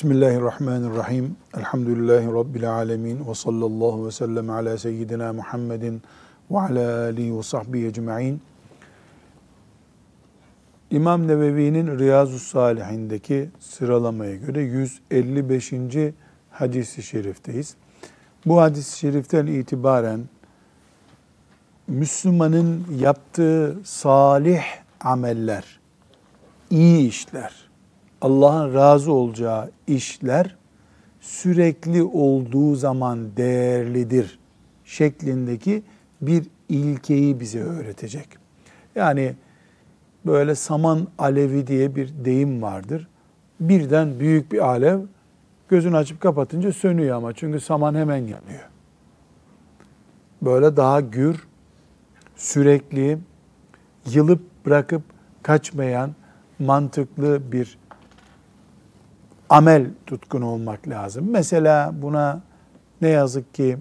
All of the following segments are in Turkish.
Bismillahirrahmanirrahim. Elhamdülillahi Rabbil alemin. Ve sallallahu ve sellem ala seyyidina Muhammedin ve ala alihi ve sahbihi ecma'in. İmam Nevevi'nin Riyazu Salihindeki sıralamaya göre 155. hadisi şerifteyiz. Bu hadis-i şeriften itibaren Müslümanın yaptığı salih ameller, iyi işler, Allah'ın razı olacağı işler sürekli olduğu zaman değerlidir şeklindeki bir ilkeyi bize öğretecek. Yani böyle saman alevi diye bir deyim vardır. Birden büyük bir alev gözünü açıp kapatınca sönüyor ama çünkü saman hemen yanıyor. Böyle daha gür, sürekli yılıp bırakıp kaçmayan mantıklı bir amel tutkun olmak lazım. Mesela buna ne yazık ki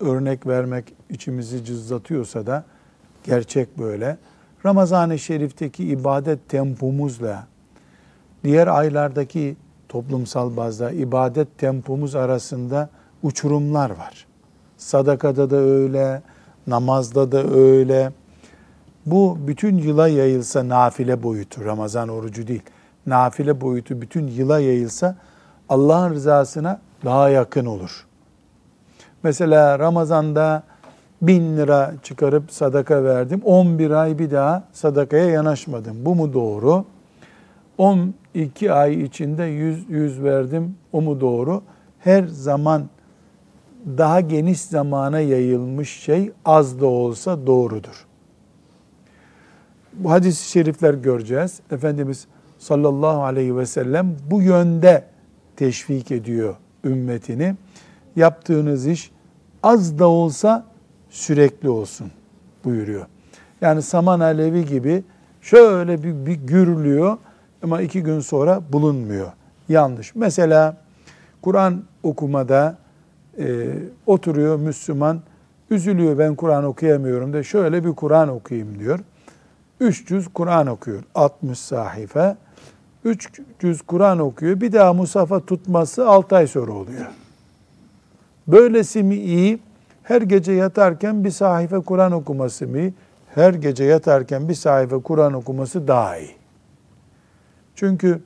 örnek vermek içimizi cızlatıyorsa da gerçek böyle. Ramazan-ı Şerif'teki ibadet tempomuzla diğer aylardaki toplumsal bazda ibadet tempomuz arasında uçurumlar var. Sadakada da öyle, namazda da öyle. Bu bütün yıla yayılsa nafile boyutu, Ramazan orucu değil nafile boyutu bütün yıla yayılsa Allah'ın rızasına daha yakın olur. Mesela Ramazan'da bin lira çıkarıp sadaka verdim. 11 ay bir daha sadakaya yanaşmadım. Bu mu doğru? 12 ay içinde 100, 100 verdim. O mu doğru? Her zaman daha geniş zamana yayılmış şey az da olsa doğrudur. Bu hadis-i şerifler göreceğiz. Efendimiz sallallahu aleyhi ve sellem bu yönde teşvik ediyor ümmetini. Yaptığınız iş az da olsa sürekli olsun buyuruyor. Yani saman alevi gibi şöyle bir, bir gürlüyor ama iki gün sonra bulunmuyor. Yanlış. Mesela Kur'an okumada e, oturuyor Müslüman, üzülüyor ben Kur'an okuyamıyorum de şöyle bir Kur'an okuyayım diyor. Üç cüz Kur'an okuyor. 60 sahife üç cüz Kur'an okuyor. Bir daha musafa tutması 6 ay sonra oluyor. Böylesi mi iyi? Her gece yatarken bir sahife Kur'an okuması mı? Her gece yatarken bir sahife Kur'an okuması daha iyi. Çünkü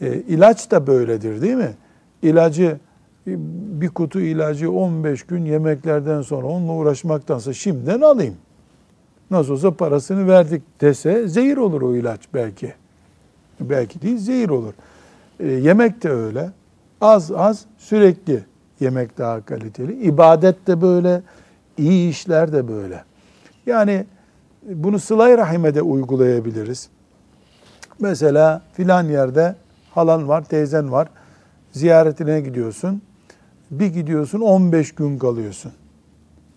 e, ilaç da böyledir değil mi? İlacı bir kutu ilacı 15 gün yemeklerden sonra onunla uğraşmaktansa şimdiden alayım. Nasıl olsa parasını verdik dese zehir olur o ilaç belki. Belki değil zehir olur. E, yemek de öyle. Az az sürekli yemek daha kaliteli. İbadet de böyle, iyi işler de böyle. Yani bunu sılay rahime de uygulayabiliriz. Mesela filan yerde halan var, teyzen var. Ziyaretine gidiyorsun. Bir gidiyorsun 15 gün kalıyorsun.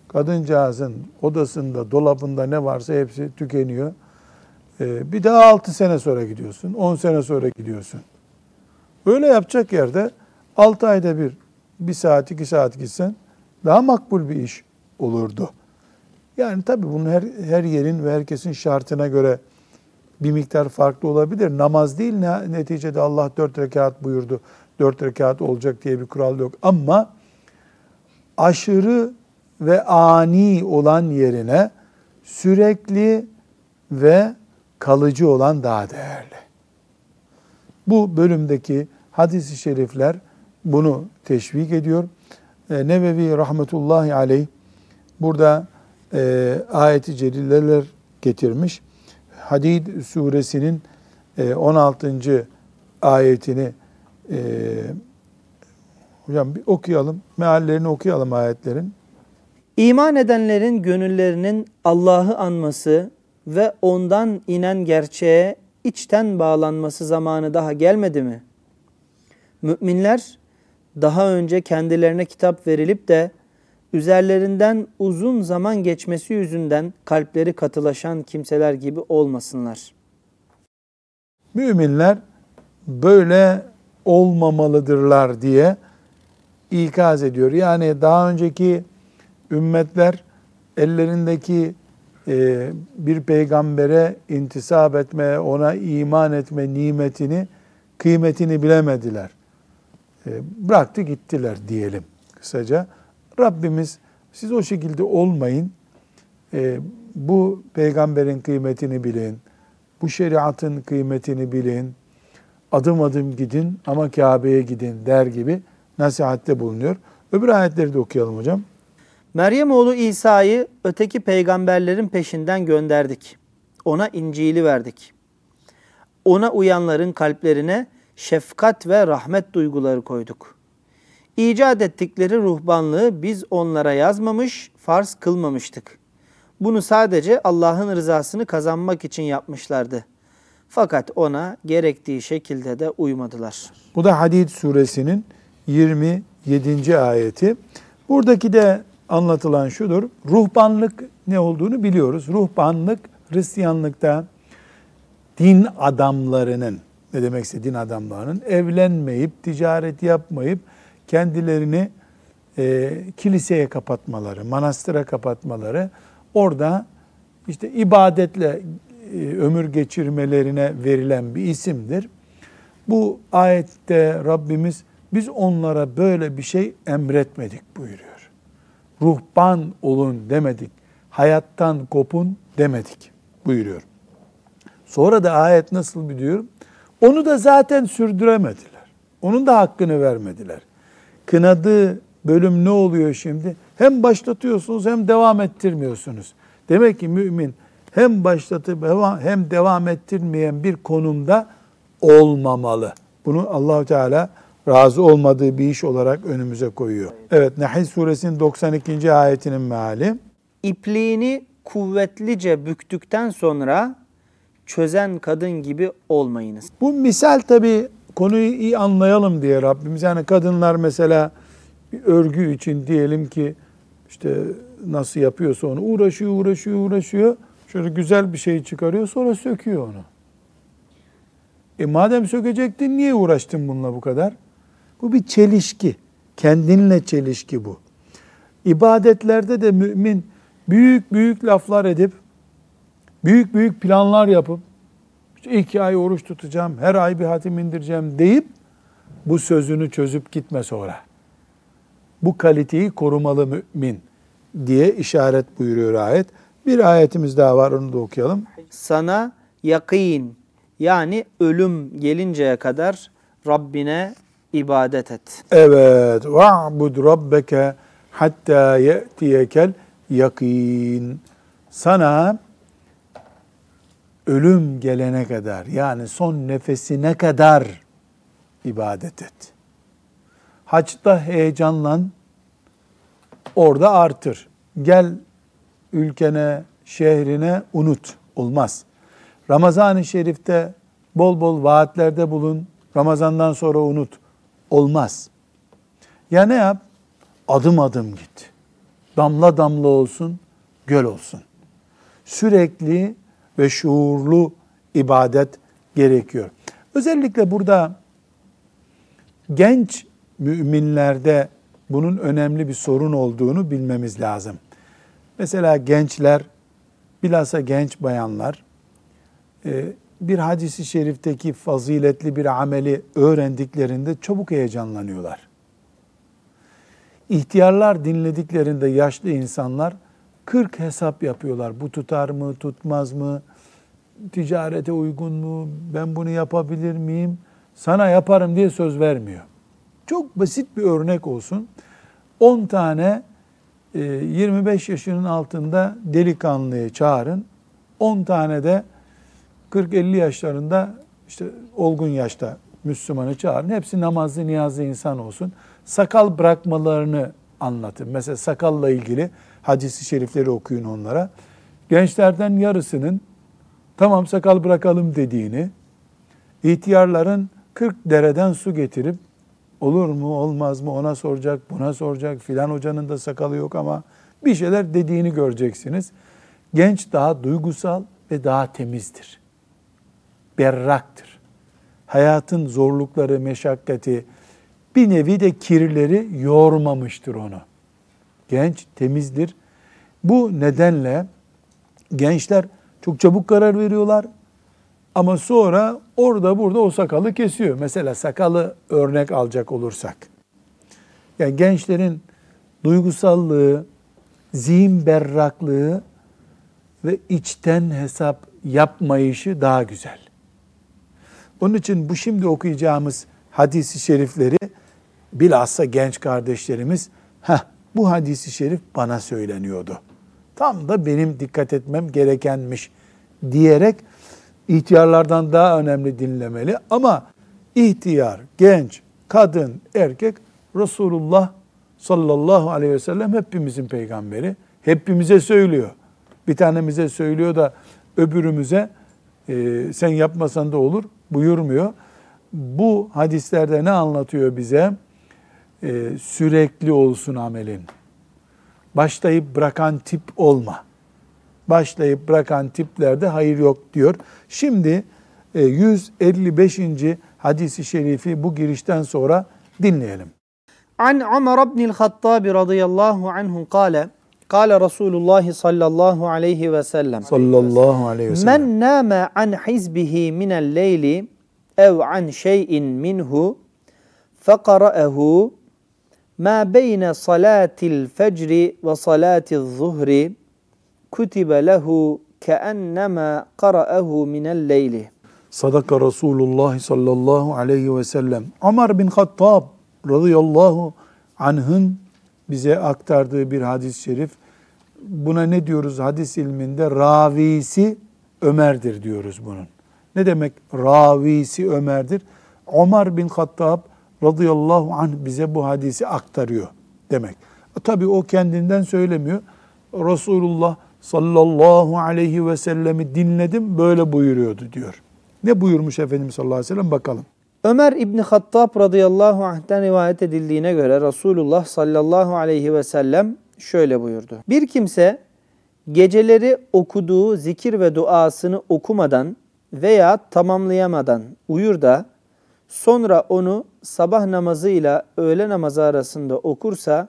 Kadıncağızın odasında, dolabında ne varsa hepsi tükeniyor. Ee, bir daha 6 sene sonra gidiyorsun, 10 sene sonra gidiyorsun. Öyle yapacak yerde 6 ayda bir, bir saat, iki saat gitsen daha makbul bir iş olurdu. Yani tabii bunun her, her yerin ve herkesin şartına göre bir miktar farklı olabilir. Namaz değil neticede Allah dört rekat buyurdu. Dört rekat olacak diye bir kural yok. Ama aşırı ve ani olan yerine sürekli ve kalıcı olan daha değerli. Bu bölümdeki hadis-i şerifler bunu teşvik ediyor. E, Nevevi rahmetullahi aleyh burada e, ayeti celileler getirmiş. Hadid suresinin e, 16. ayetini e, hocam bir okuyalım. Meallerini okuyalım ayetlerin. İman edenlerin gönüllerinin Allah'ı anması ve ondan inen gerçeğe içten bağlanması zamanı daha gelmedi mi? Müminler daha önce kendilerine kitap verilip de üzerlerinden uzun zaman geçmesi yüzünden kalpleri katılaşan kimseler gibi olmasınlar. Müminler böyle olmamalıdırlar diye ikaz ediyor. Yani daha önceki ümmetler ellerindeki bir peygambere intisap etme, ona iman etme nimetini kıymetini bilemediler. E, bıraktı gittiler diyelim kısaca. Rabbimiz siz o şekilde olmayın. E, bu peygamberin kıymetini bilin. Bu şeriatın kıymetini bilin. Adım adım gidin ama Kabe'ye gidin der gibi nasihatte bulunuyor. Öbür ayetleri de okuyalım hocam. Meryem oğlu İsa'yı öteki peygamberlerin peşinden gönderdik. Ona İncil'i verdik. Ona uyanların kalplerine şefkat ve rahmet duyguları koyduk. İcat ettikleri ruhbanlığı biz onlara yazmamış, farz kılmamıştık. Bunu sadece Allah'ın rızasını kazanmak için yapmışlardı. Fakat ona gerektiği şekilde de uymadılar. Bu da Hadid suresinin 27. ayeti. Buradaki de anlatılan şudur. Ruhbanlık ne olduğunu biliyoruz. Ruhbanlık Hristiyanlıkta din adamlarının ne demekse din adamlarının evlenmeyip, ticaret yapmayıp kendilerini e, kiliseye kapatmaları, manastıra kapatmaları, orada işte ibadetle e, ömür geçirmelerine verilen bir isimdir. Bu ayette Rabbimiz biz onlara böyle bir şey emretmedik buyuruyor. Ruhban olun demedik. Hayattan kopun demedik buyuruyor. Sonra da ayet nasıl biliyor? Onu da zaten sürdüremediler. Onun da hakkını vermediler. Kınadığı bölüm ne oluyor şimdi? Hem başlatıyorsunuz hem devam ettirmiyorsunuz. Demek ki mümin hem başlatıp hem devam ettirmeyen bir konumda olmamalı. Bunu Allahu Teala razı olmadığı bir iş olarak önümüze koyuyor. Evet Nahl suresinin 92. ayetinin meali. İpliğini kuvvetlice büktükten sonra çözen kadın gibi olmayınız. Bu misal tabi konuyu iyi anlayalım diye Rabbimiz. Yani kadınlar mesela bir örgü için diyelim ki işte nasıl yapıyorsa onu uğraşıyor, uğraşıyor, uğraşıyor. Şöyle güzel bir şey çıkarıyor sonra söküyor onu. E madem sökecektin niye uğraştın bununla bu kadar? Bu bir çelişki. Kendinle çelişki bu. İbadetlerde de mümin büyük büyük laflar edip, büyük büyük planlar yapıp, işte iki ay oruç tutacağım, her ay bir hatim indireceğim deyip, bu sözünü çözüp gitme sonra. Bu kaliteyi korumalı mümin diye işaret buyuruyor ayet. Bir ayetimiz daha var onu da okuyalım. Sana yakin yani ölüm gelinceye kadar Rabbine ibadet et. Evet. Va'bud rabbeke hatta ye'tiyekel yakin. Sana ölüm gelene kadar yani son nefesine kadar ibadet et. Haçta heyecanlan, orada artır. Gel ülkene, şehrine unut. Olmaz. Ramazan-ı Şerif'te bol bol vaatlerde bulun. Ramazandan sonra unut. Olmaz. Ya ne yap? Adım adım git. Damla damla olsun, göl olsun. Sürekli ve şuurlu ibadet gerekiyor. Özellikle burada genç müminlerde bunun önemli bir sorun olduğunu bilmemiz lazım. Mesela gençler, bilhassa genç bayanlar e, bir hadisi şerifteki faziletli bir ameli öğrendiklerinde çabuk heyecanlanıyorlar. İhtiyarlar dinlediklerinde yaşlı insanlar 40 hesap yapıyorlar. Bu tutar mı, tutmaz mı? Ticarete uygun mu? Ben bunu yapabilir miyim? Sana yaparım diye söz vermiyor. Çok basit bir örnek olsun. 10 tane 25 e, yaşının altında delikanlıyı çağırın. 10 tane de 40-50 yaşlarında işte olgun yaşta Müslümanı çağırın. Hepsi namazlı, niyazlı insan olsun. Sakal bırakmalarını anlatın. Mesela sakalla ilgili hadisi şerifleri okuyun onlara. Gençlerden yarısının tamam sakal bırakalım dediğini, ihtiyarların 40 dereden su getirip olur mu olmaz mı ona soracak buna soracak filan hocanın da sakalı yok ama bir şeyler dediğini göreceksiniz. Genç daha duygusal ve daha temizdir. Berraktır. Hayatın zorlukları, meşakkati bir nevi de kirleri yormamıştır onu. Genç temizdir. Bu nedenle gençler çok çabuk karar veriyorlar Ama sonra orada burada o sakalı kesiyor. Mesela sakalı örnek alacak olursak. Yani gençlerin duygusallığı, zihin berraklığı ve içten hesap yapmayışı daha güzel. Onun için bu şimdi okuyacağımız hadisi şerifleri bilhassa genç kardeşlerimiz Heh, bu hadisi şerif bana söyleniyordu. Tam da benim dikkat etmem gerekenmiş diyerek ihtiyarlardan daha önemli dinlemeli. Ama ihtiyar, genç, kadın, erkek Resulullah sallallahu aleyhi ve sellem hepimizin peygamberi. Hepimize söylüyor. Bir tanemize söylüyor da öbürümüze e, sen yapmasan da olur buyurmuyor. Bu hadislerde ne anlatıyor bize? E, sürekli olsun amelin. Başlayıp bırakan tip olma. Başlayıp bırakan tiplerde hayır yok diyor. Şimdi e, 155. hadisi şerifi bu girişten sonra dinleyelim. An Ömer ibn el-Hattab radıyallahu anhu kâle Kâle Resulullah sallallahu aleyhi ve sellem Sallallahu aleyhi ve sellem. Men nâme an hizbihi minel leyli ev an şeyin minhu feqara'ehu ma beyne salatil fecri ve salatil zuhri kutibe lehu keennema qara'ehu minel leyli. Sadaka Resulullah sallallahu aleyhi ve sellem. Ömer bin Hattab radıyallahu anh'ın bize aktardığı bir hadis-i şerif. Buna ne diyoruz hadis ilminde? Ravisi Ömer'dir diyoruz bunun. Ne demek ravisi Ömer'dir? Ömer bin Hattab radıyallahu anh bize bu hadisi aktarıyor demek. Tabi o kendinden söylemiyor. Resulullah sallallahu aleyhi ve sellemi dinledim böyle buyuruyordu diyor. Ne buyurmuş Efendimiz sallallahu aleyhi ve sellem bakalım. Ömer İbni Hattab radıyallahu anh'ten rivayet edildiğine göre Resulullah sallallahu aleyhi ve sellem şöyle buyurdu. Bir kimse geceleri okuduğu zikir ve duasını okumadan veya tamamlayamadan uyur da sonra onu sabah namazıyla öğle namazı arasında okursa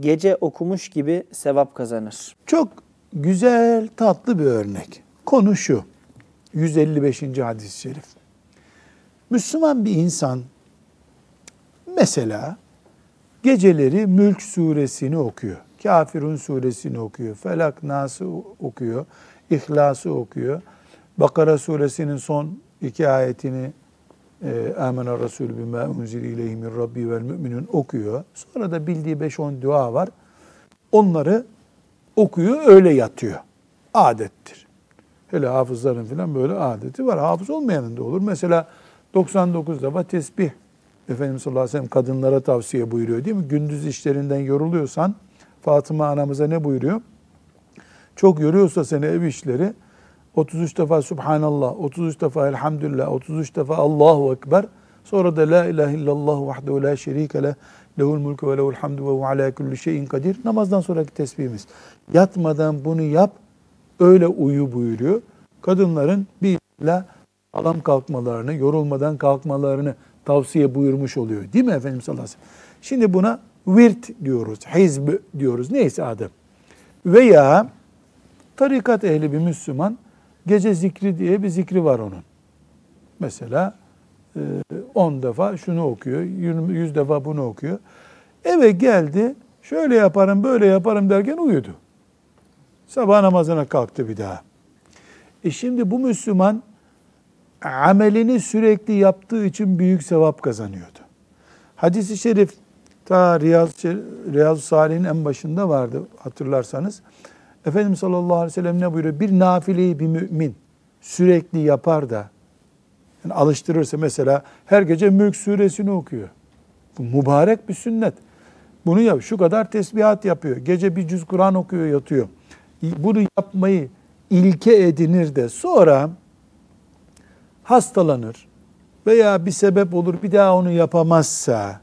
gece okumuş gibi sevap kazanır. Çok güzel, tatlı bir örnek. Konu şu. 155. hadis-i şerif. Müslüman bir insan mesela geceleri Mülk suresini okuyor. Kafirun suresini okuyor. Felak Nas'ı okuyor. İhlas'ı okuyor. Bakara suresinin son iki ayetini Âmena Resul bima unzile ileyhi min rabbi vel müminun okuyor. Sonra da bildiği 5-10 dua var. Onları okuyor, öyle yatıyor. Adettir. Hele hafızların falan böyle adeti var. Hafız olmayanın da olur. Mesela 99 defa tesbih. Efendimiz sallallahu aleyhi ve sellem kadınlara tavsiye buyuruyor değil mi? Gündüz işlerinden yoruluyorsan Fatıma anamıza ne buyuruyor? Çok yoruyorsa seni ev işleri 33 defa Subhanallah, 33 defa Elhamdülillah, 33 defa Allahu Ekber. Sonra da La ilahe illallah vahdehu la şerike leh, lehul mulku ve lehul hamdu ve hu ala kulli şeyin kadir. Namazdan sonraki tesbihimiz. Yatmadan bunu yap, öyle uyu buyuruyor. Kadınların bir alam kalkmalarını, yorulmadan kalkmalarını tavsiye buyurmuş oluyor. Değil mi Efendimiz sallallahu aleyhi ve sellem? Şimdi buna virt diyoruz, hizb diyoruz. Neyse adı. Veya tarikat ehli bir Müslüman gece zikri diye bir zikri var onun. Mesela 10 defa şunu okuyor, 100 defa bunu okuyor. Eve geldi, şöyle yaparım, böyle yaparım derken uyudu. Sabah namazına kalktı bir daha. E şimdi bu Müslüman amelini sürekli yaptığı için büyük sevap kazanıyordu. Hadis-i şerif ta Riyaz, Riyaz Salih'in en başında vardı hatırlarsanız. Efendimiz sallallahu aleyhi ve sellem ne buyuruyor? Bir nafileyi bir mümin sürekli yapar da yani alıştırırsa mesela her gece Mülk suresini okuyor. Bu mübarek bir sünnet. Bunu yap. Şu kadar tesbihat yapıyor. Gece bir cüz Kur'an okuyor, yatıyor. Bunu yapmayı ilke edinir de sonra hastalanır veya bir sebep olur bir daha onu yapamazsa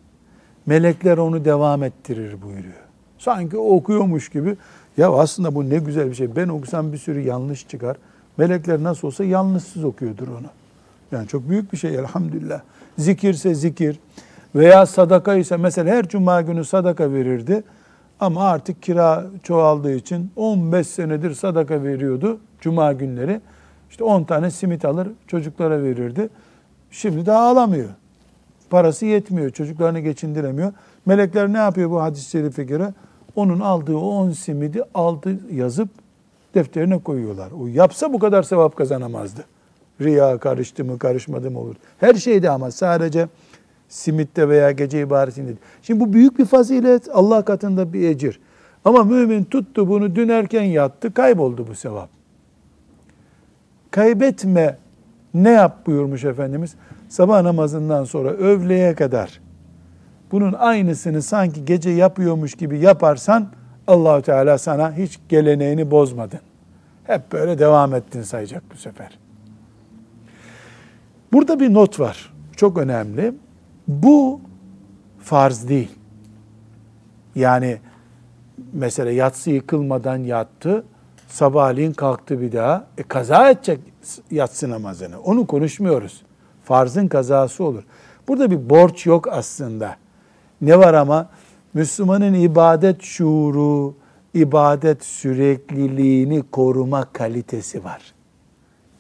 melekler onu devam ettirir buyuruyor. Sanki okuyormuş gibi ya aslında bu ne güzel bir şey. Ben okusam bir sürü yanlış çıkar. Melekler nasıl olsa yanlışsız okuyordur onu. Yani çok büyük bir şey elhamdülillah. Zikirse zikir veya sadaka ise mesela her cuma günü sadaka verirdi. Ama artık kira çoğaldığı için 15 senedir sadaka veriyordu cuma günleri. İşte 10 tane simit alır çocuklara verirdi. Şimdi daha alamıyor. Parası yetmiyor. Çocuklarını geçindiremiyor. Melekler ne yapıyor bu hadis-i şerife göre? Onun aldığı o 10 simidi aldı yazıp defterine koyuyorlar. O yapsa bu kadar sevap kazanamazdı. Riya karıştı mı karışmadı mı olur. Her şeyde ama sadece simitte veya gece ibadetinde. değil. Şimdi bu büyük bir fazilet. Allah katında bir ecir. Ama mümin tuttu bunu dünerken yattı. Kayboldu bu sevap. Kaybetme ne yap buyurmuş Efendimiz. Sabah namazından sonra öğleye kadar bunun aynısını sanki gece yapıyormuş gibi yaparsan Allahu Teala sana hiç geleneğini bozmadın. Hep böyle devam ettin sayacak bu sefer. Burada bir not var. Çok önemli. Bu farz değil. Yani mesela yatsı yıkılmadan yattı, sabahleyin kalktı bir daha. E kaza edecek yatsı namazını. Onu konuşmuyoruz. Farzın kazası olur. Burada bir borç yok aslında. Ne var ama? Müslümanın ibadet şuuru, ibadet sürekliliğini koruma kalitesi var.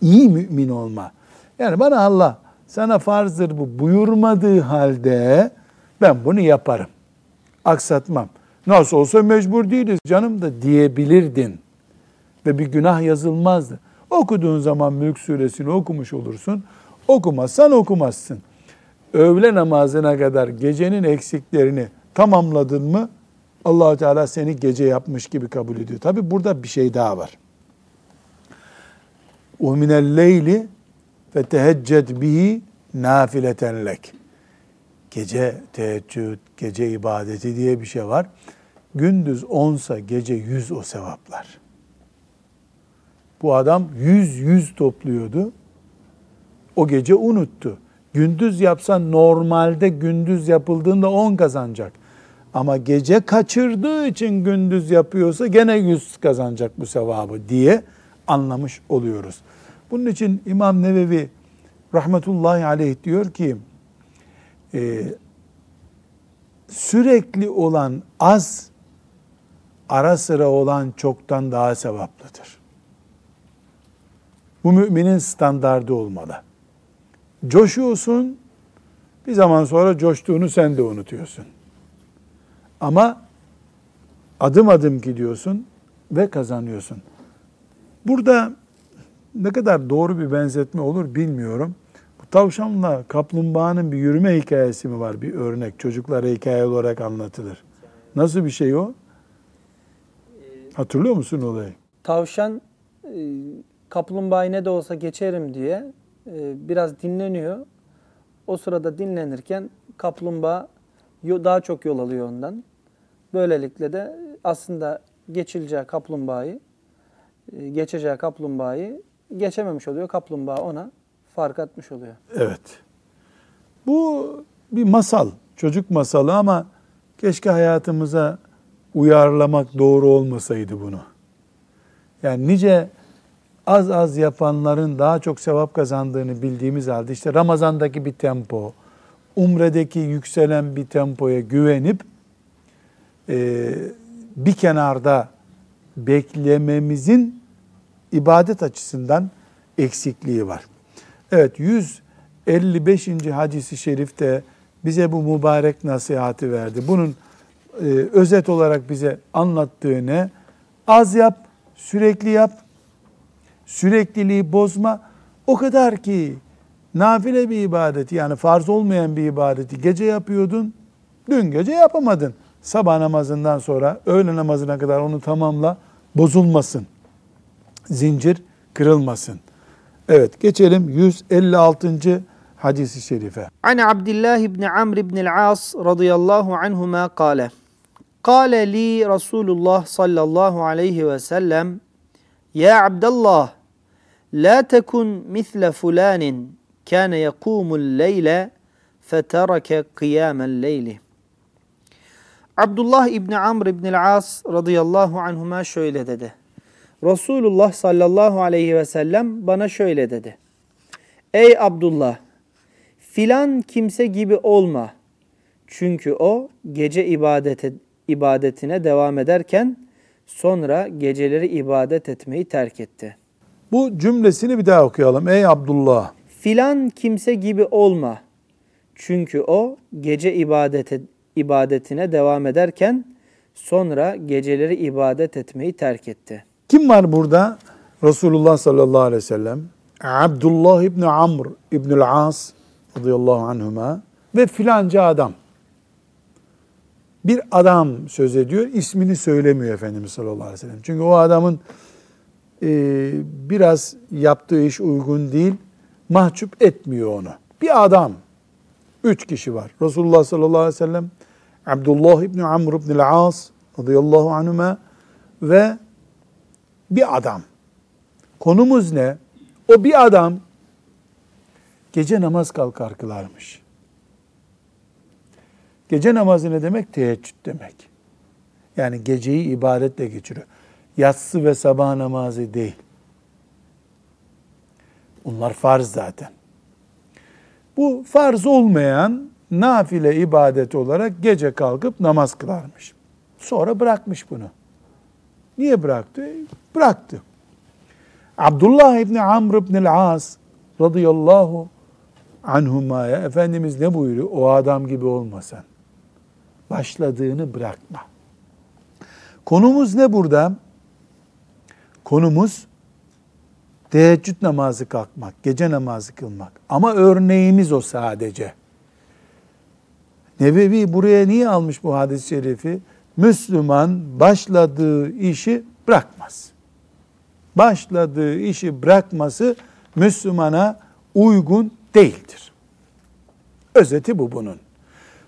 İyi mümin olma. Yani bana Allah sana farzdır bu buyurmadığı halde ben bunu yaparım. Aksatmam. Nasıl olsa mecbur değiliz canım da diyebilirdin Ve bir günah yazılmazdı. Okuduğun zaman Mülk suresini okumuş olursun. Okumazsan okumazsın. Öğle namazına kadar gecenin eksiklerini tamamladın mı allah Teala seni gece yapmış gibi kabul ediyor. Tabi burada bir şey daha var. وَمِنَ اللَّيْلِ فَتَهَجَّدْ bihi nafileten lek. Gece teheccüd, gece ibadeti diye bir şey var. Gündüz onsa gece yüz o sevaplar. Bu adam yüz yüz topluyordu. O gece unuttu. Gündüz yapsan normalde gündüz yapıldığında on kazanacak. Ama gece kaçırdığı için gündüz yapıyorsa gene yüz kazanacak bu sevabı diye anlamış oluyoruz. Bunun için İmam Nevevi rahmetullahi aleyh diyor ki e, sürekli olan az ara sıra olan çoktan daha sevaplıdır. Bu müminin standardı olmalı. Coşuyorsun, bir zaman sonra coştuğunu sen de unutuyorsun. Ama adım adım gidiyorsun ve kazanıyorsun. Burada ne kadar doğru bir benzetme olur bilmiyorum. Bu tavşanla kaplumbağanın bir yürüme hikayesi mi var? Bir örnek çocuklara hikaye olarak anlatılır. Nasıl bir şey o? Hatırlıyor musun olayı? Tavşan kaplumbağayı ne de olsa geçerim diye e, biraz dinleniyor. O sırada dinlenirken kaplumbağa daha çok yol alıyor ondan. Böylelikle de aslında geçileceği kaplumbağayı, e, geçeceği kaplumbağayı geçememiş oluyor. Kaplumbağa ona fark atmış oluyor. Evet. Bu bir masal, çocuk masalı ama keşke hayatımıza uyarlamak doğru olmasaydı bunu. Yani nice az az yapanların daha çok sevap kazandığını bildiğimiz halde işte Ramazan'daki bir tempo, umredeki yükselen bir tempoya güvenip e, bir kenarda beklememizin ibadet açısından eksikliği var. Evet 155. hadisi şerifte bize bu mübarek nasihati verdi. Bunun e, özet olarak bize anlattığı ne? Az yap, sürekli yap, sürekliliği bozma. O kadar ki nafile bir ibadeti yani farz olmayan bir ibadeti gece yapıyordun, dün gece yapamadın. Sabah namazından sonra öğle namazına kadar onu tamamla, bozulmasın. Zincir kırılmasın. Evet geçelim 156. hadisi şerife. An Abdullah ibn Amr ibn al-As radıyallahu anhuma kâle. Kâle li Resulullah sallallahu aleyhi ve sellem Ya Abdullah la tekun misle fulanin kâne yekûmul leyle fetereke kıyâmel leyli. Abdullah İbni Amr İbni As radıyallahu anhuma şöyle dedi. Resulullah sallallahu aleyhi ve sellem bana şöyle dedi. Ey Abdullah filan kimse gibi olma. Çünkü o gece ibadete, ibadetine devam ederken sonra geceleri ibadet etmeyi terk etti. Bu cümlesini bir daha okuyalım. Ey Abdullah. Filan kimse gibi olma. Çünkü o gece ibadete, ibadetine devam ederken sonra geceleri ibadet etmeyi terk etti. Kim var burada? Resulullah sallallahu aleyhi ve sellem, Abdullah İbni Amr İbnül As radıyallahu anhuma ve filanca adam. Bir adam söz ediyor, ismini söylemiyor Efendimiz sallallahu aleyhi ve sellem. Çünkü o adamın e, biraz yaptığı iş uygun değil, mahcup etmiyor onu. Bir adam, üç kişi var. Resulullah sallallahu aleyhi ve sellem, Abdullah İbni Amr İbnül As radıyallahu anhuma ve bir adam. Konumuz ne? O bir adam gece namaz kalkar kılarmış. Gece namazı ne demek? Teheccüd demek. Yani geceyi ibadetle geçiriyor. Yatsı ve sabah namazı değil. Bunlar farz zaten. Bu farz olmayan nafile ibadet olarak gece kalkıp namaz kılarmış. Sonra bırakmış bunu. Niye bıraktı? Bıraktı. Abdullah İbni Amr İbni As radıyallahu anhumaya Efendimiz ne buyuruyor? O adam gibi olmasan. Başladığını bırakma. Konumuz ne burada? Konumuz teheccüd namazı kalkmak, gece namazı kılmak. Ama örneğimiz o sadece. Nebevi buraya niye almış bu hadis-i şerifi? Müslüman başladığı işi bırakmaz. Başladığı işi bırakması Müslümana uygun değildir. Özeti bu bunun.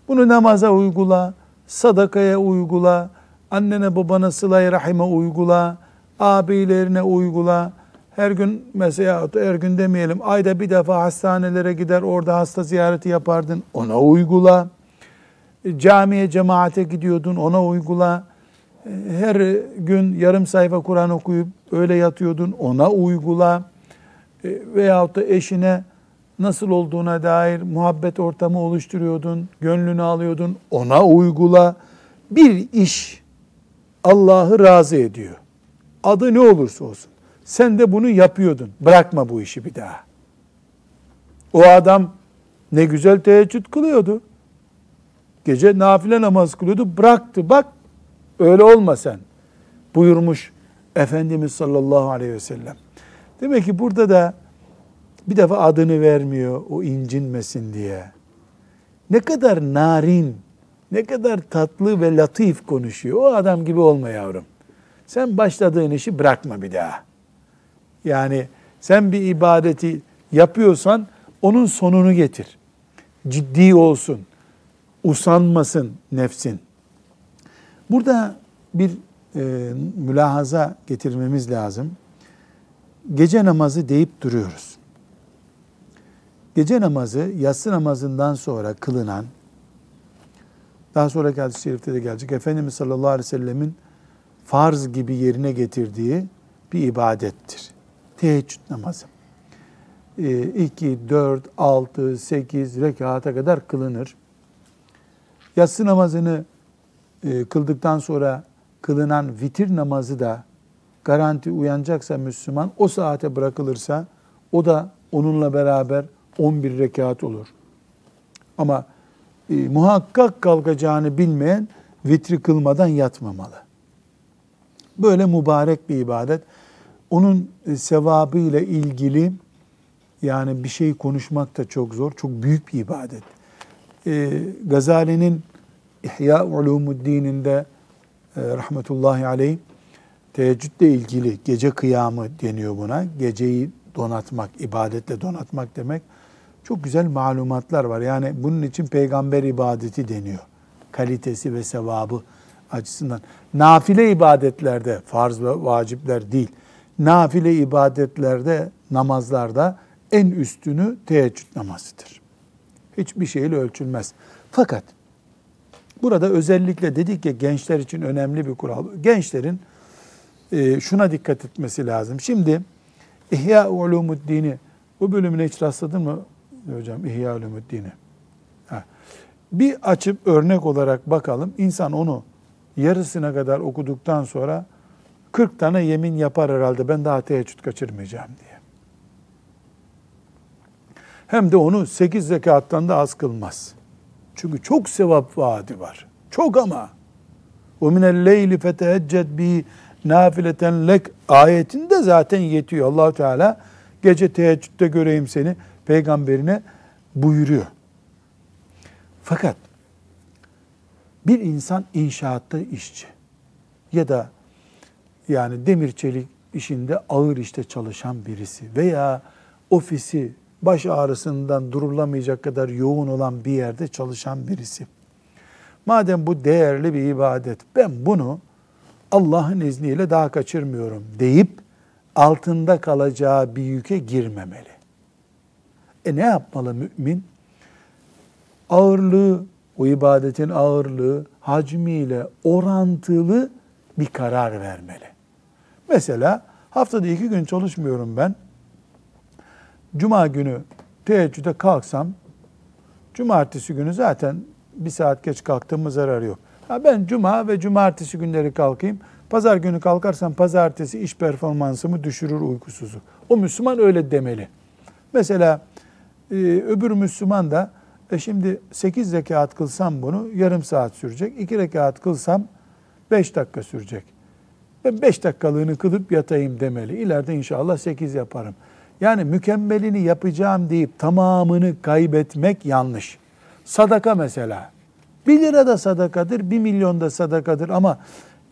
Bunu namaza uygula, sadakaya uygula, annene babana sıla rahime uygula, abilerine uygula. Her gün mesela her gün demeyelim ayda bir defa hastanelere gider orada hasta ziyareti yapardın ona uygula. Camiye cemaate gidiyordun ona uygula. Her gün yarım sayfa Kur'an okuyup öyle yatıyordun ona uygula. Veyahut da eşine nasıl olduğuna dair muhabbet ortamı oluşturuyordun, gönlünü alıyordun, ona uygula. Bir iş Allah'ı razı ediyor. Adı ne olursa olsun. Sen de bunu yapıyordun. Bırakma bu işi bir daha. O adam ne güzel teheccüd kılıyordu. Gece nafile namaz kılıyordu. Bıraktı. Bak öyle olma sen. Buyurmuş Efendimiz sallallahu aleyhi ve sellem. Demek ki burada da bir defa adını vermiyor o incinmesin diye. Ne kadar narin, ne kadar tatlı ve latif konuşuyor. O adam gibi olma yavrum. Sen başladığın işi bırakma bir daha. Yani sen bir ibadeti yapıyorsan onun sonunu getir. Ciddi olsun. Usanmasın nefsin. Burada bir e, mülahaza getirmemiz lazım. Gece namazı deyip duruyoruz. Gece namazı yatsı namazından sonra kılınan, daha sonraki hadis-i şerifte de gelecek, Efendimiz sallallahu aleyhi ve sellemin farz gibi yerine getirdiği bir ibadettir. Teheccüd namazı. 2, 4, 6, 8 rekata kadar kılınır. Yatsı namazını e, kıldıktan sonra kılınan vitir namazı da garanti uyanacaksa Müslüman o saate bırakılırsa o da onunla beraber 11 rekat olur. Ama e, muhakkak kalkacağını bilmeyen vitri kılmadan yatmamalı. Böyle mübarek bir ibadet. Onun e, sevabı ile ilgili yani bir şey konuşmak da çok zor. Çok büyük bir ibadet. E, Gazali'nin İhya Ulumuddin'inde e, rahmetullahi aleyh teheccüdle ilgili gece kıyamı deniyor buna. Geceyi donatmak, ibadetle donatmak demek. Çok güzel malumatlar var. Yani bunun için peygamber ibadeti deniyor. Kalitesi ve sevabı açısından. Nafile ibadetlerde, farz ve vacipler değil, nafile ibadetlerde, namazlarda en üstünü teheccüd namazıdır. Hiçbir şeyle ölçülmez. Fakat burada özellikle dedik ya gençler için önemli bir kural. Gençlerin e, şuna dikkat etmesi lazım. Şimdi İhya Ulumuddin'i bu bölümüne hiç rastladın mı hocam İhya Ulumuddin'i? Bir açıp örnek olarak bakalım. İnsan onu yarısına kadar okuduktan sonra 40 tane yemin yapar herhalde ben daha teheccüd kaçırmayacağım diye. Hem de onu 8 zekattan da az kılmaz. Çünkü çok sevap vaadi var. Çok ama. وَمِنَ اللَّيْلِ فَتَهَجَّدْ بِهِ nafileten lek ayetinde zaten yetiyor. allah Teala gece teheccüde göreyim seni peygamberine buyuruyor. Fakat bir insan inşaatta işçi ya da yani demir çelik işinde ağır işte çalışan birisi veya ofisi baş ağrısından durulamayacak kadar yoğun olan bir yerde çalışan birisi. Madem bu değerli bir ibadet, ben bunu Allah'ın izniyle daha kaçırmıyorum deyip altında kalacağı bir yüke girmemeli. E ne yapmalı mümin? Ağırlığı, o ibadetin ağırlığı hacmiyle orantılı bir karar vermeli. Mesela haftada iki gün çalışmıyorum ben. Cuma günü teheccüde kalksam, cumartesi günü zaten bir saat geç kalktığımı zararı yok. Ha ben cuma ve cumartesi günleri kalkayım. Pazar günü kalkarsam pazartesi iş performansımı düşürür uykusuzu. O Müslüman öyle demeli. Mesela e, öbür Müslüman da e şimdi 8 rekat kılsam bunu yarım saat sürecek. 2 rekat kılsam 5 dakika sürecek. Ben 5 dakikalığını kılıp yatayım demeli. İleride inşallah 8 yaparım. Yani mükemmelini yapacağım deyip tamamını kaybetmek yanlış. Sadaka mesela. 1 lira da sadakadır, 1 milyon da sadakadır ama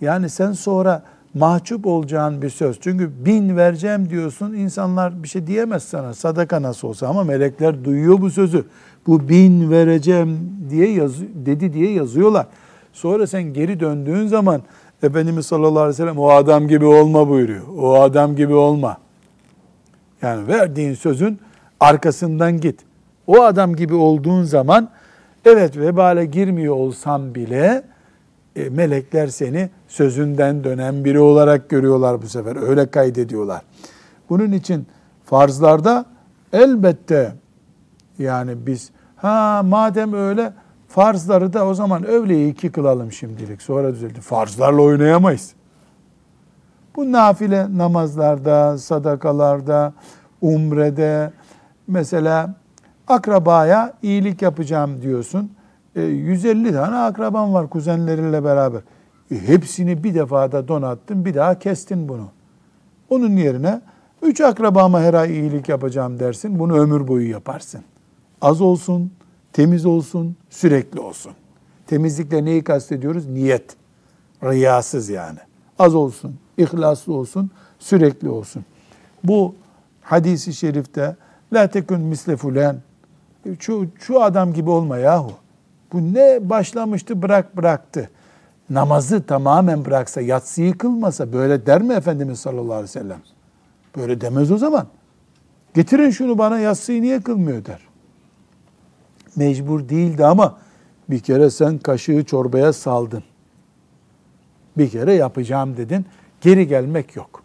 yani sen sonra mahcup olacağın bir söz. Çünkü bin vereceğim diyorsun, insanlar bir şey diyemez sana. Sadaka nasıl olsa ama melekler duyuyor bu sözü. Bu bin vereceğim diye yaz, dedi diye yazıyorlar. Sonra sen geri döndüğün zaman Efendimiz sallallahu aleyhi ve sellem o adam gibi olma buyuruyor. O adam gibi olma. Yani verdiğin sözün arkasından git. O adam gibi olduğun zaman evet vebale girmiyor olsam bile e, melekler seni sözünden dönen biri olarak görüyorlar bu sefer. Öyle kaydediyorlar. Bunun için farzlarda elbette yani biz ha madem öyle farzları da o zaman öğleyi iki kılalım şimdilik. Sonra düzeldi. Farzlarla oynayamayız. Bu nafile namazlarda, sadakalarda, umrede mesela akrabaya iyilik yapacağım diyorsun. E, 150 tane akraban var kuzenlerinle beraber. E, hepsini bir defada donattın, bir daha kestin bunu. Onun yerine üç akrabama her ay iyilik yapacağım dersin. Bunu ömür boyu yaparsın. Az olsun, temiz olsun, sürekli olsun. Temizlikle neyi kastediyoruz? Niyet. Riyasız yani. Az olsun, ihlaslı olsun, sürekli olsun. Bu hadisi şerifte la tekun misle fulen şu, şu adam gibi olma yahu. Bu ne başlamıştı bırak bıraktı. Namazı tamamen bıraksa, yatsıyı kılmasa böyle der mi Efendimiz sallallahu aleyhi ve sellem? Böyle demez o zaman. Getirin şunu bana yatsıyı niye kılmıyor der. Mecbur değildi ama bir kere sen kaşığı çorbaya saldın. Bir kere yapacağım dedin. Geri gelmek yok.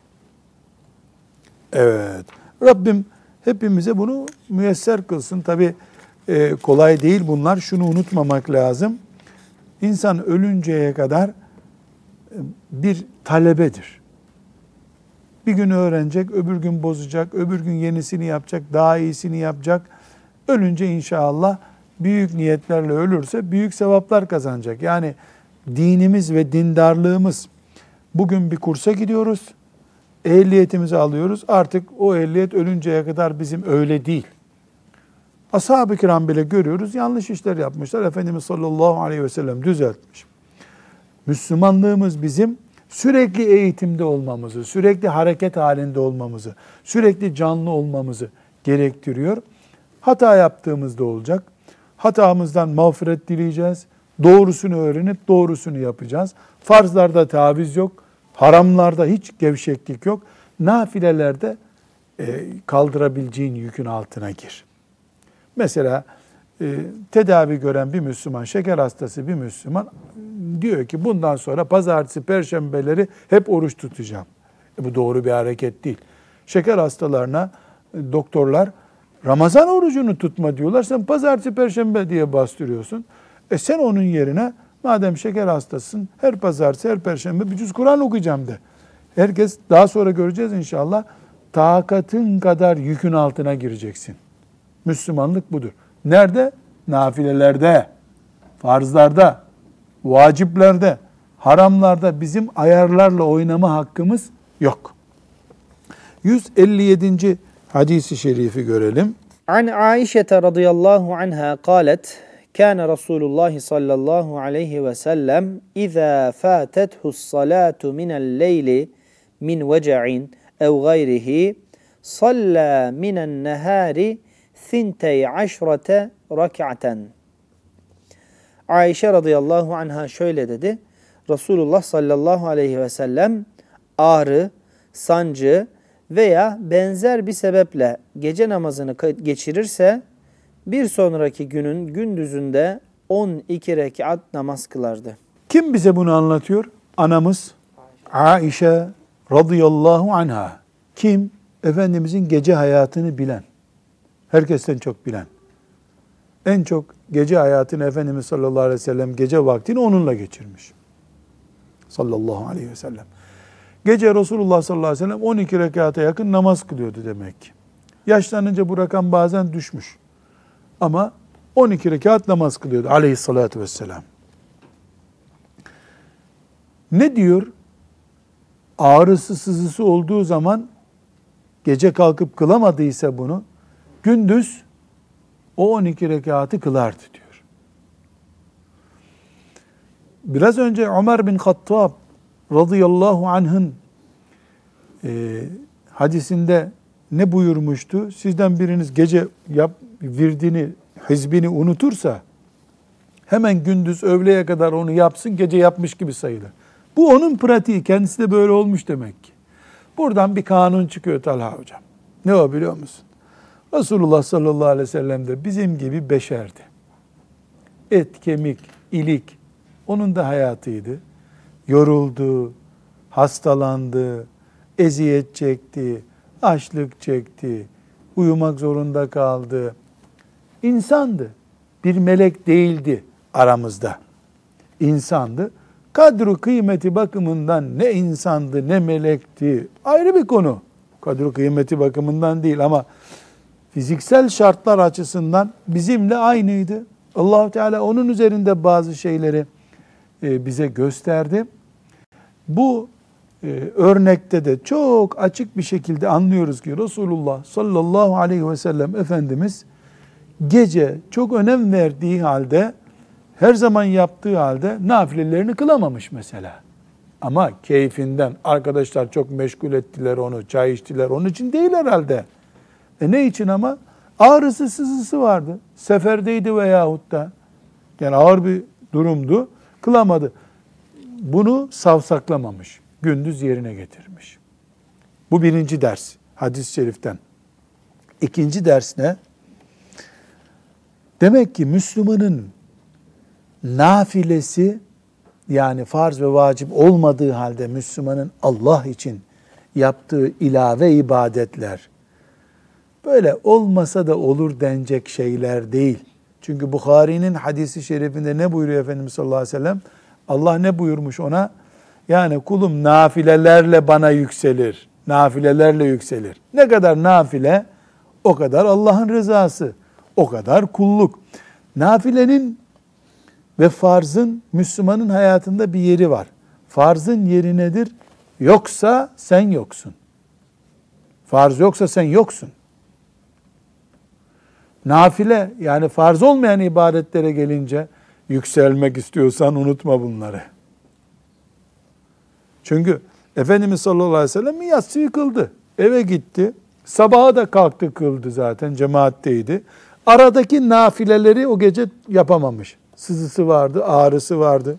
Evet. Rabbim hepimize bunu müyesser kılsın. Tabi e, kolay değil bunlar. Şunu unutmamak lazım. İnsan ölünceye kadar e, bir talebedir. Bir gün öğrenecek, öbür gün bozacak, öbür gün yenisini yapacak, daha iyisini yapacak. Ölünce inşallah büyük niyetlerle ölürse büyük sevaplar kazanacak. Yani dinimiz ve dindarlığımız bugün bir kursa gidiyoruz ehliyetimizi alıyoruz. Artık o ehliyet ölünceye kadar bizim öyle değil. Ashab-ı kiram bile görüyoruz yanlış işler yapmışlar. Efendimiz sallallahu aleyhi ve sellem düzeltmiş. Müslümanlığımız bizim sürekli eğitimde olmamızı, sürekli hareket halinde olmamızı, sürekli canlı olmamızı gerektiriyor. Hata yaptığımızda olacak. Hatamızdan mağfiret dileyeceğiz. Doğrusunu öğrenip doğrusunu yapacağız. Farzlarda taviz yok. Haramlarda hiç gevşeklik yok. Nafilelerde e, kaldırabileceğin yükün altına gir. Mesela e, tedavi gören bir Müslüman, şeker hastası bir Müslüman diyor ki bundan sonra pazartesi, perşembeleri hep oruç tutacağım. E, bu doğru bir hareket değil. Şeker hastalarına doktorlar Ramazan orucunu tutma diyorlar. Sen pazartesi, perşembe diye bastırıyorsun. E sen onun yerine Madem şeker hastasın her pazartesi her perşembe bir cüz Kur'an okuyacağım de. Herkes daha sonra göreceğiz inşallah. Takatın kadar yükün altına gireceksin. Müslümanlık budur. Nerede? Nafilelerde, farzlarda, vaciplerde, haramlarda bizim ayarlarla oynama hakkımız yok. 157 hadisi şerifi görelim. An Aişe radıyallahu anha kalet كان رسول الله صلى الله عليه وسلم إذا فاتته الصلاة من الليل من وجع أو غيره صلى من النهار ثنتي عشرة ركعة Ayşe radıyallahu anha şöyle dedi. Resulullah sallallahu aleyhi ve sellem ağrı, sancı veya benzer bir sebeple gece namazını geçirirse bir sonraki günün gündüzünde 12 rekat namaz kılardı. Kim bize bunu anlatıyor? Anamız Aişe radıyallahu anha. Kim? Efendimizin gece hayatını bilen. Herkesten çok bilen. En çok gece hayatını Efendimiz sallallahu aleyhi ve sellem gece vaktini onunla geçirmiş. Sallallahu aleyhi ve sellem. Gece Resulullah sallallahu aleyhi ve sellem 12 rekata yakın namaz kılıyordu demek ki. Yaşlanınca bu rakam bazen düşmüş. Ama 12 rekat namaz kılıyordu aleyhissalatü vesselam. Ne diyor? Ağrısı sızısı olduğu zaman gece kalkıp kılamadıysa bunu gündüz o 12 rekatı kılardı diyor. Biraz önce Ömer bin Hattab radıyallahu anh'ın e, hadisinde ne buyurmuştu? Sizden biriniz gece yap, virdini, hizbini unutursa hemen gündüz öğleye kadar onu yapsın, gece yapmış gibi sayılır. Bu onun pratiği, kendisi de böyle olmuş demek ki. Buradan bir kanun çıkıyor Talha hocam. Ne o biliyor musun? Resulullah sallallahu aleyhi ve sellem de bizim gibi beşerdi. Et, kemik, ilik onun da hayatıydı. Yoruldu, hastalandı, eziyet çekti, açlık çekti, uyumak zorunda kaldı. İnsandı. Bir melek değildi aramızda. İnsandı. Kadru kıymeti bakımından ne insandı ne melekti ayrı bir konu. Kadru kıymeti bakımından değil ama fiziksel şartlar açısından bizimle aynıydı. allah Teala onun üzerinde bazı şeyleri bize gösterdi. Bu e, örnekte de çok açık bir şekilde anlıyoruz ki Resulullah sallallahu aleyhi ve sellem Efendimiz gece çok önem verdiği halde her zaman yaptığı halde nafilelerini kılamamış mesela. Ama keyfinden arkadaşlar çok meşgul ettiler onu, çay içtiler. Onun için değil herhalde. E ne için ama? Ağrısı sızısı vardı. Seferdeydi veyahut da. Yani ağır bir durumdu. Kılamadı. Bunu savsaklamamış. Gündüz yerine getirmiş. Bu birinci ders hadis-i şeriften. İkinci ders ne? Demek ki Müslümanın nafilesi yani farz ve vacip olmadığı halde Müslümanın Allah için yaptığı ilave ibadetler böyle olmasa da olur denecek şeyler değil. Çünkü Bukhari'nin hadisi şerifinde ne buyuruyor Efendimiz sallallahu aleyhi ve sellem? Allah ne buyurmuş ona? Yani kulum nafilelerle bana yükselir. Nafilelerle yükselir. Ne kadar nafile o kadar Allah'ın rızası. O kadar kulluk. Nafilenin ve farzın Müslümanın hayatında bir yeri var. Farzın yeri nedir? Yoksa sen yoksun. Farz yoksa sen yoksun. Nafile yani farz olmayan ibadetlere gelince yükselmek istiyorsan unutma bunları. Çünkü Efendimiz sallallahu aleyhi ve sellem yatsıyı kıldı. Eve gitti. Sabaha da kalktı kıldı zaten cemaatteydi. Aradaki nafileleri o gece yapamamış. Sızısı vardı, ağrısı vardı.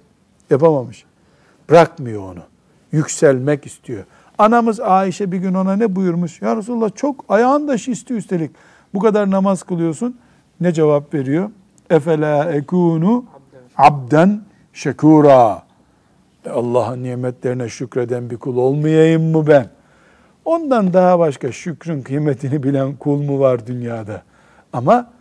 Yapamamış. Bırakmıyor onu. Yükselmek istiyor. Anamız Ayşe bir gün ona ne buyurmuş? Ya Resulallah çok ayağın da şişti üstelik. Bu kadar namaz kılıyorsun. Ne cevap veriyor? Efela ekunu abden şekura. Allah'ın nimetlerine şükreden bir kul olmayayım mı ben? Ondan daha başka şükrün kıymetini bilen kul mu var dünyada? Ama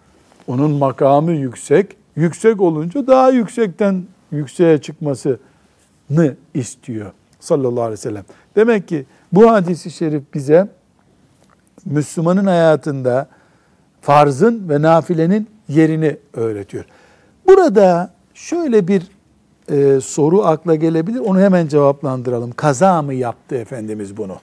onun makamı yüksek. Yüksek olunca daha yüksekten yükseğe çıkmasını istiyor sallallahu aleyhi ve sellem. Demek ki bu hadisi şerif bize Müslümanın hayatında farzın ve nafilenin yerini öğretiyor. Burada şöyle bir e, soru akla gelebilir. Onu hemen cevaplandıralım. Kaza mı yaptı Efendimiz bunu?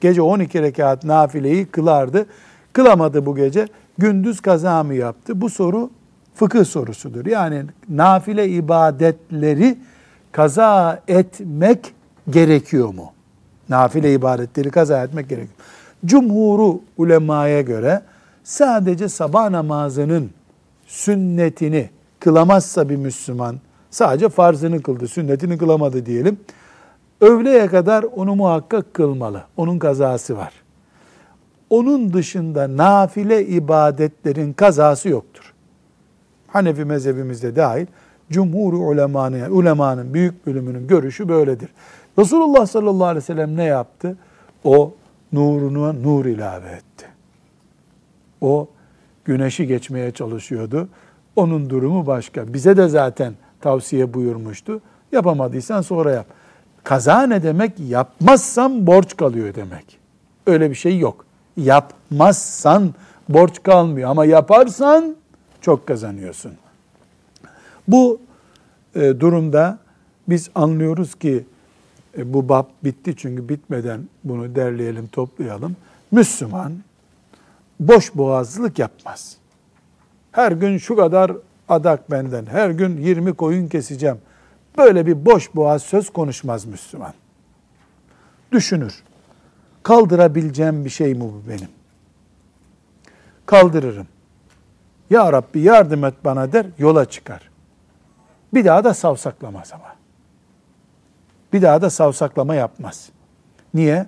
Gece 12 rekat nafileyi kılardı. Kılamadı bu gece. Gündüz kaza mı yaptı? Bu soru fıkıh sorusudur. Yani nafile ibadetleri kaza etmek gerekiyor mu? Nafile ibadetleri kaza etmek gerekiyor. Cumhuru ulemaya göre sadece sabah namazının sünnetini kılamazsa bir Müslüman, sadece farzını kıldı, sünnetini kılamadı diyelim. Öğleye kadar onu muhakkak kılmalı. Onun kazası var. Onun dışında nafile ibadetlerin kazası yoktur. Hanefi mezhebimizde dahil cumhur ulemanın, yani ulemanın büyük bölümünün görüşü böyledir. Resulullah sallallahu aleyhi ve sellem ne yaptı? O nurunu nur ilave etti. O güneşi geçmeye çalışıyordu. Onun durumu başka. Bize de zaten tavsiye buyurmuştu. Yapamadıysan sonra yap. Kaza ne demek? Yapmazsan borç kalıyor demek. Öyle bir şey yok. Yapmazsan borç kalmıyor ama yaparsan çok kazanıyorsun. Bu e, durumda biz anlıyoruz ki e, bu bab bitti çünkü bitmeden bunu derleyelim, toplayalım. Müslüman boş boğazlılık yapmaz. Her gün şu kadar adak benden, her gün 20 koyun keseceğim. Böyle bir boş boğaz söz konuşmaz Müslüman. Düşünür. Kaldırabileceğim bir şey mi bu benim? Kaldırırım. Ya Rabbi yardım et bana der, yola çıkar. Bir daha da savsaklamaz ama. Bir daha da savsaklama yapmaz. Niye?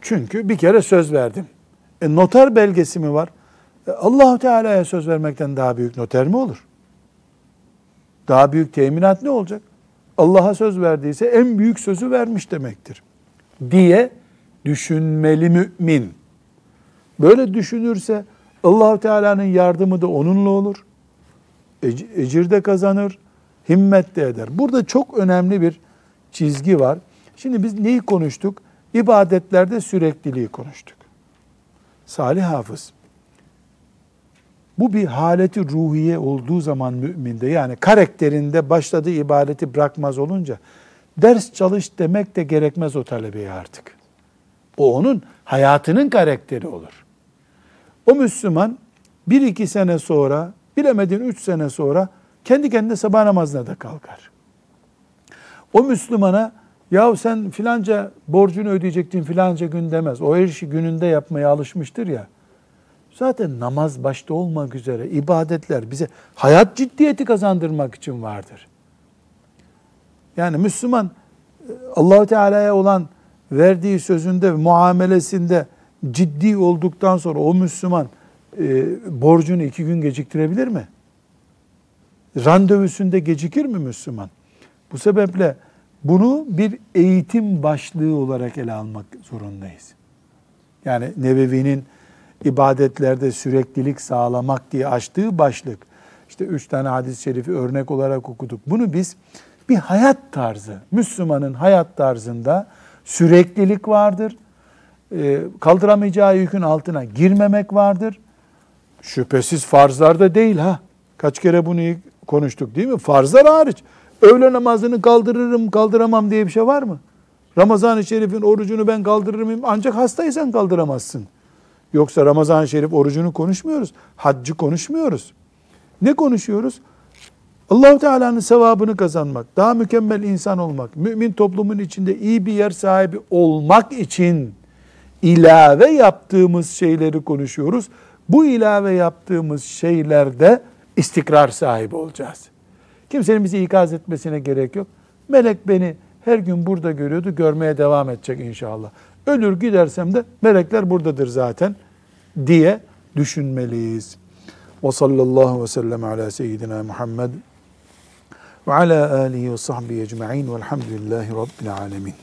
Çünkü bir kere söz verdim. E, noter belgesi mi var? E, allah Teala'ya söz vermekten daha büyük noter mi olur? Daha büyük teminat ne olacak? Allah'a söz verdiyse en büyük sözü vermiş demektir. Diye düşünmeli mümin. Böyle düşünürse allah Teala'nın yardımı da onunla olur. Ecir de kazanır, himmet de eder. Burada çok önemli bir çizgi var. Şimdi biz neyi konuştuk? İbadetlerde sürekliliği konuştuk. Salih Hafız, bu bir haleti ruhiye olduğu zaman müminde yani karakterinde başladığı ibadeti bırakmaz olunca ders çalış demek de gerekmez o talebeye artık. O onun hayatının karakteri olur. O Müslüman bir iki sene sonra bilemedin üç sene sonra kendi kendine sabah namazına da kalkar. O Müslümana ya sen filanca borcunu ödeyecektin filanca gün demez. O her işi gününde yapmaya alışmıştır ya. Zaten namaz başta olmak üzere ibadetler bize hayat ciddiyeti kazandırmak için vardır. Yani Müslüman allah Teala'ya olan verdiği sözünde muamelesinde ciddi olduktan sonra o Müslüman e, borcunu iki gün geciktirebilir mi? Randevusunda gecikir mi Müslüman? Bu sebeple bunu bir eğitim başlığı olarak ele almak zorundayız. Yani Nebevi'nin ibadetlerde süreklilik sağlamak diye açtığı başlık. İşte üç tane hadis-i şerifi örnek olarak okuduk. Bunu biz bir hayat tarzı, Müslümanın hayat tarzında süreklilik vardır. E, kaldıramayacağı yükün altına girmemek vardır. Şüphesiz farzlarda değil ha. Kaç kere bunu konuştuk değil mi? Farzlar hariç. Öğle namazını kaldırırım, kaldıramam diye bir şey var mı? Ramazan-ı Şerif'in orucunu ben kaldırırım ancak hastaysan kaldıramazsın. Yoksa Ramazan-ı Şerif orucunu konuşmuyoruz. Haccı konuşmuyoruz. Ne konuşuyoruz? Allahu Teala'nın sevabını kazanmak, daha mükemmel insan olmak, mümin toplumun içinde iyi bir yer sahibi olmak için ilave yaptığımız şeyleri konuşuyoruz. Bu ilave yaptığımız şeylerde istikrar sahibi olacağız. Kimsenin bizi ikaz etmesine gerek yok. Melek beni her gün burada görüyordu, görmeye devam edecek inşallah. Ölür gidersem de melekler buradadır zaten diye düşünmeliyiz. Ve sallallahu ve sellem ala seyyidina Muhammed ve ala alihi ve sahbihi ecma'in velhamdülillahi rabbil alemin.